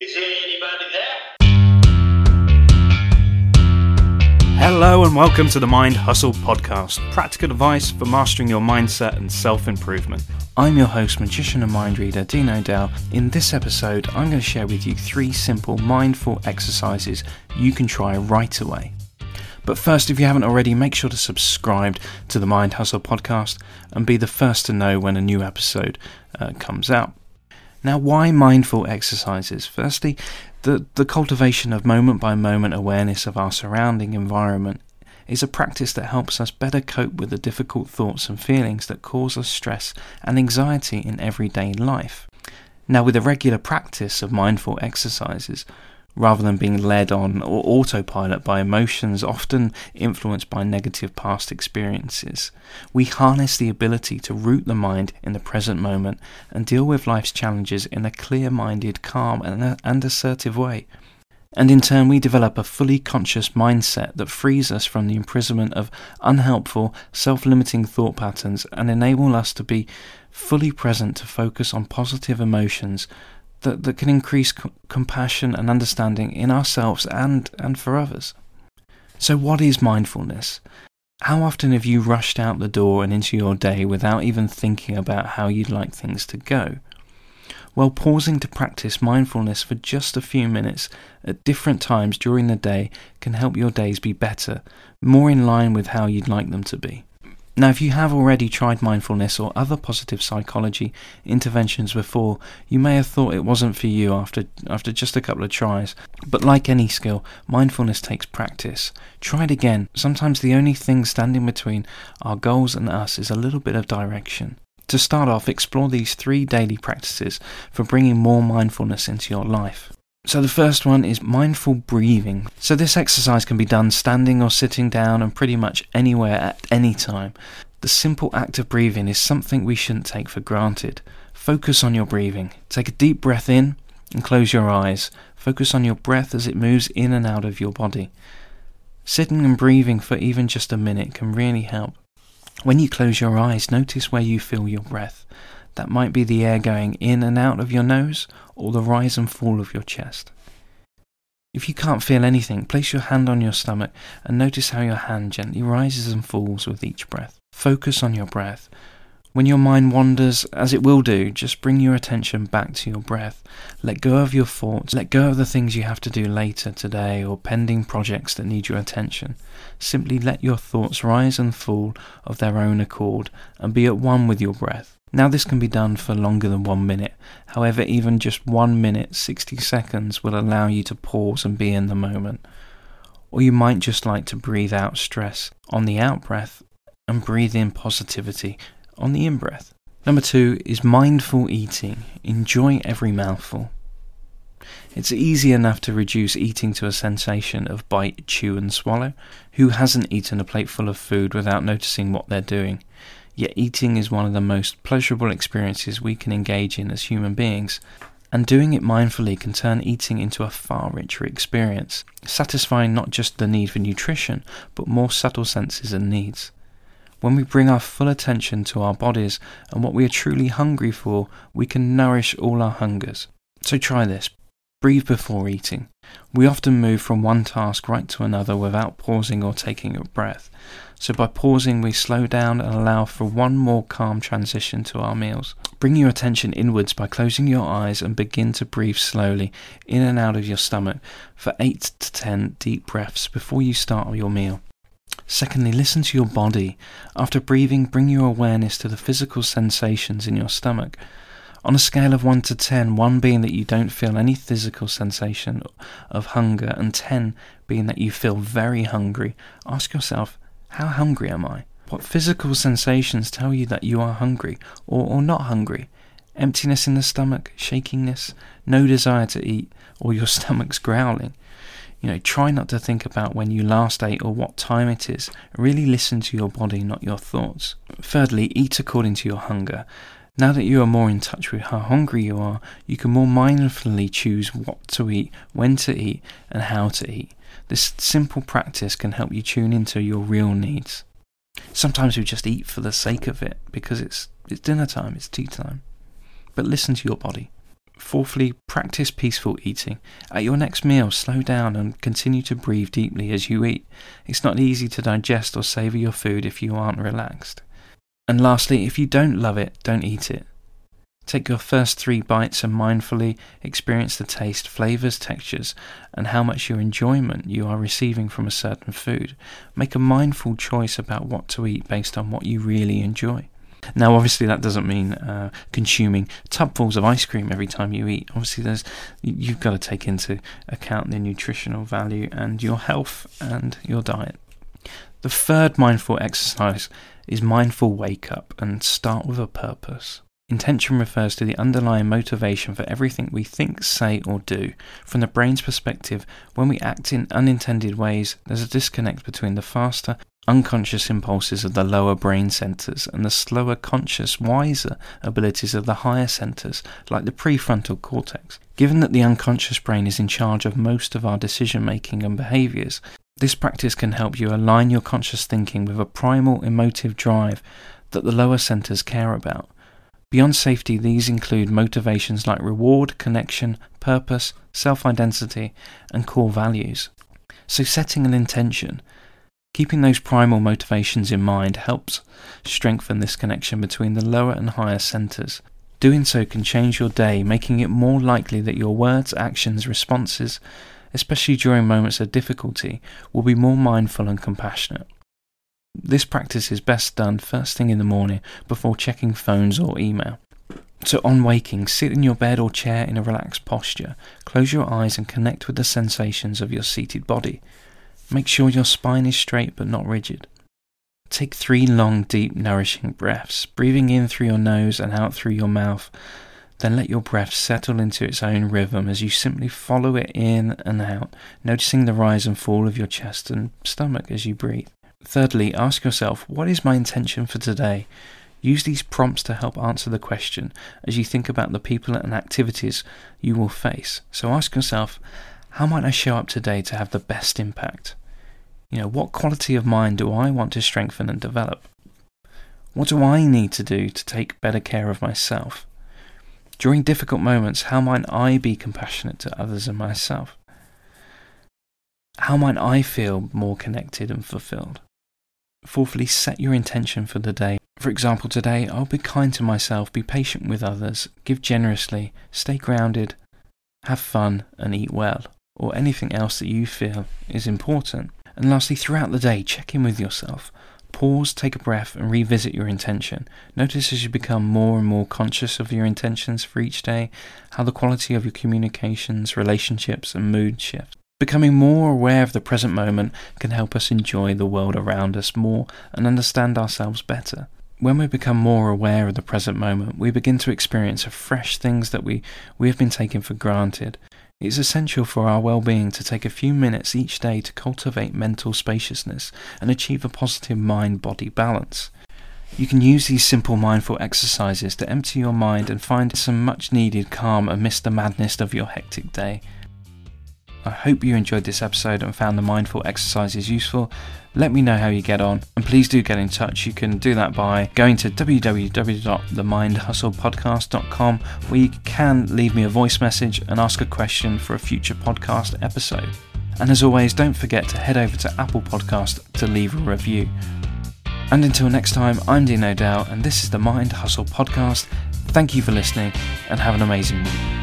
Is there anybody there? Hello and welcome to the Mind Hustle podcast, practical advice for mastering your mindset and self improvement. I'm your host, magician and mind reader Dean Odell. In this episode, I'm going to share with you three simple mindful exercises you can try right away. But first, if you haven't already, make sure to subscribe to the Mind Hustle podcast and be the first to know when a new episode uh, comes out. Now, why mindful exercises? Firstly, the, the cultivation of moment by moment awareness of our surrounding environment is a practice that helps us better cope with the difficult thoughts and feelings that cause us stress and anxiety in everyday life. Now, with a regular practice of mindful exercises, rather than being led on or autopilot by emotions often influenced by negative past experiences. We harness the ability to root the mind in the present moment and deal with life's challenges in a clear minded, calm, and, uh, and assertive way. And in turn, we develop a fully conscious mindset that frees us from the imprisonment of unhelpful, self limiting thought patterns and enable us to be fully present to focus on positive emotions that, that can increase compassion and understanding in ourselves and, and for others. So, what is mindfulness? How often have you rushed out the door and into your day without even thinking about how you'd like things to go? Well, pausing to practice mindfulness for just a few minutes at different times during the day can help your days be better, more in line with how you'd like them to be. Now, if you have already tried mindfulness or other positive psychology interventions before, you may have thought it wasn't for you after, after just a couple of tries. But like any skill, mindfulness takes practice. Try it again. Sometimes the only thing standing between our goals and us is a little bit of direction. To start off, explore these three daily practices for bringing more mindfulness into your life. So, the first one is mindful breathing. So, this exercise can be done standing or sitting down and pretty much anywhere at any time. The simple act of breathing is something we shouldn't take for granted. Focus on your breathing. Take a deep breath in and close your eyes. Focus on your breath as it moves in and out of your body. Sitting and breathing for even just a minute can really help. When you close your eyes, notice where you feel your breath. That might be the air going in and out of your nose or the rise and fall of your chest. If you can't feel anything, place your hand on your stomach and notice how your hand gently rises and falls with each breath. Focus on your breath. When your mind wanders, as it will do, just bring your attention back to your breath. Let go of your thoughts. Let go of the things you have to do later today or pending projects that need your attention. Simply let your thoughts rise and fall of their own accord and be at one with your breath. Now, this can be done for longer than one minute. However, even just one minute, 60 seconds will allow you to pause and be in the moment. Or you might just like to breathe out stress on the out breath and breathe in positivity on the in breath. Number two is mindful eating. Enjoy every mouthful. It's easy enough to reduce eating to a sensation of bite, chew, and swallow. Who hasn't eaten a plate full of food without noticing what they're doing? Yet eating is one of the most pleasurable experiences we can engage in as human beings, and doing it mindfully can turn eating into a far richer experience, satisfying not just the need for nutrition, but more subtle senses and needs. When we bring our full attention to our bodies and what we are truly hungry for, we can nourish all our hungers. So try this. Breathe before eating. We often move from one task right to another without pausing or taking a breath. So by pausing, we slow down and allow for one more calm transition to our meals. Bring your attention inwards by closing your eyes and begin to breathe slowly in and out of your stomach for 8 to 10 deep breaths before you start your meal. Secondly, listen to your body. After breathing, bring your awareness to the physical sensations in your stomach. On a scale of 1 to 10, 1 being that you don't feel any physical sensation of hunger, and 10 being that you feel very hungry, ask yourself, how hungry am I? What physical sensations tell you that you are hungry or, or not hungry? Emptiness in the stomach, shakiness, no desire to eat, or your stomach's growling. You know, try not to think about when you last ate or what time it is. Really listen to your body, not your thoughts. Thirdly, eat according to your hunger. Now that you are more in touch with how hungry you are, you can more mindfully choose what to eat, when to eat, and how to eat. This simple practice can help you tune into your real needs. Sometimes we just eat for the sake of it because it's, it's dinner time, it's tea time. But listen to your body. Fourthly, practice peaceful eating. At your next meal, slow down and continue to breathe deeply as you eat. It's not easy to digest or savour your food if you aren't relaxed. And lastly, if you don't love it, don't eat it. Take your first three bites and mindfully experience the taste, flavours, textures, and how much your enjoyment you are receiving from a certain food. Make a mindful choice about what to eat based on what you really enjoy. Now, obviously, that doesn't mean uh, consuming tubfuls of ice cream every time you eat. Obviously, there's you've got to take into account the nutritional value and your health and your diet. The third mindful exercise is mindful wake up and start with a purpose. Intention refers to the underlying motivation for everything we think, say, or do. From the brain's perspective, when we act in unintended ways, there's a disconnect between the faster, unconscious impulses of the lower brain centers and the slower, conscious, wiser abilities of the higher centers, like the prefrontal cortex. Given that the unconscious brain is in charge of most of our decision making and behaviors, this practice can help you align your conscious thinking with a primal emotive drive that the lower centers care about. Beyond safety, these include motivations like reward, connection, purpose, self identity, and core values. So, setting an intention, keeping those primal motivations in mind, helps strengthen this connection between the lower and higher centers. Doing so can change your day, making it more likely that your words, actions, responses, especially during moments of difficulty, will be more mindful and compassionate. This practice is best done first thing in the morning before checking phones or email. So, on waking, sit in your bed or chair in a relaxed posture. Close your eyes and connect with the sensations of your seated body. Make sure your spine is straight but not rigid. Take three long, deep, nourishing breaths, breathing in through your nose and out through your mouth. Then let your breath settle into its own rhythm as you simply follow it in and out, noticing the rise and fall of your chest and stomach as you breathe. Thirdly, ask yourself, what is my intention for today? Use these prompts to help answer the question as you think about the people and activities you will face. So ask yourself, how might I show up today to have the best impact? You know, what quality of mind do I want to strengthen and develop? What do I need to do to take better care of myself? During difficult moments, how might I be compassionate to others and myself? How might I feel more connected and fulfilled? Fourthly, set your intention for the day. For example, today I'll be kind to myself, be patient with others, give generously, stay grounded, have fun, and eat well, or anything else that you feel is important. And lastly, throughout the day, check in with yourself. Pause, take a breath, and revisit your intention. Notice as you become more and more conscious of your intentions for each day, how the quality of your communications, relationships, and mood shifts. Becoming more aware of the present moment can help us enjoy the world around us more and understand ourselves better. When we become more aware of the present moment, we begin to experience afresh things that we, we have been taking for granted. It's essential for our well being to take a few minutes each day to cultivate mental spaciousness and achieve a positive mind body balance. You can use these simple mindful exercises to empty your mind and find some much needed calm amidst the madness of your hectic day. I hope you enjoyed this episode and found the mindful exercises useful. Let me know how you get on, and please do get in touch. You can do that by going to www.themindhustlepodcast.com, where you can leave me a voice message and ask a question for a future podcast episode. And as always, don't forget to head over to Apple Podcast to leave a review. And until next time, I'm Dean Odell, and this is the Mind Hustle Podcast. Thank you for listening, and have an amazing week.